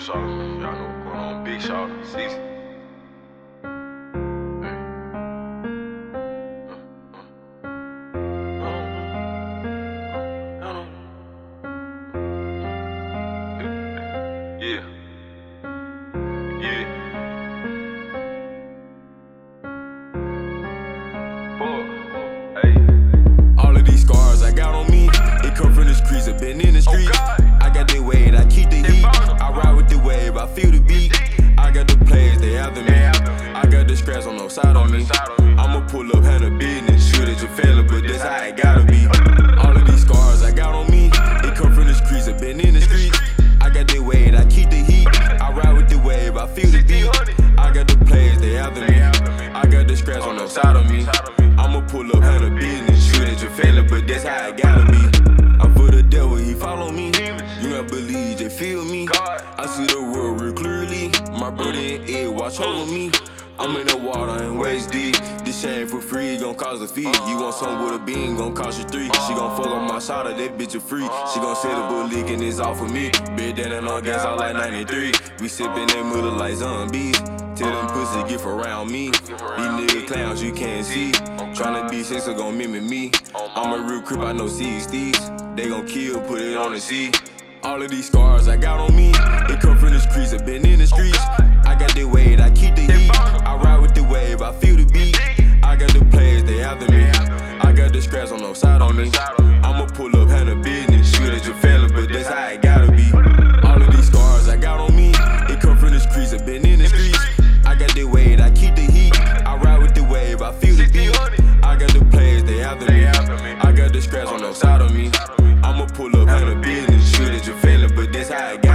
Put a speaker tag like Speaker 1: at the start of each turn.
Speaker 1: shot. Y'all know what's going on. Big shot. Six.
Speaker 2: Me. I got the scratch on no side on me. I'ma pull up, handle business, shoot at your family, but that's how it gotta be. All of these scars I got on me, they come from the streets. I've been in the streets. I got the weight, I keep the heat. I ride with the wave, I feel the beat. I got the plays, they after me. I got the scratch on no side on me. I'ma pull up, handle business, shoot at your family, but that's how it gotta be. I'm for the devil, he follow me. You not believe, they feel me. I see the world clearly. My brother and watch over me. I'm in the water and waist deep. This shame for free, gon' cause a fee. You want something with a bean, gon' cost you three. She gon' fuck on my shot, that bitch a free. She gon' say the bull leaking is off of me. Big than and on gas, I like 93. We sippin' that mother like zombies. Tell them pussy get around me. These nigga clowns you can't see. Tryna be so gon' mimic me. I'm a real creep, I know CSDs. They gon' kill, put it on the sea. All of these scars I got on me, it come from the streets. I've been in the streets. me. I'ma pull up, handle business, shoot at your family, but that's how it gotta be. All of these scars I got on me, it come from the streets, I've been in the streets. I got the weight, I keep the heat. I ride with the wave, I feel the beat. I got the players, they after me. I got the scratch on the side of me. I'ma pull up, handle business, shoot at your family, but that's how it gotta be.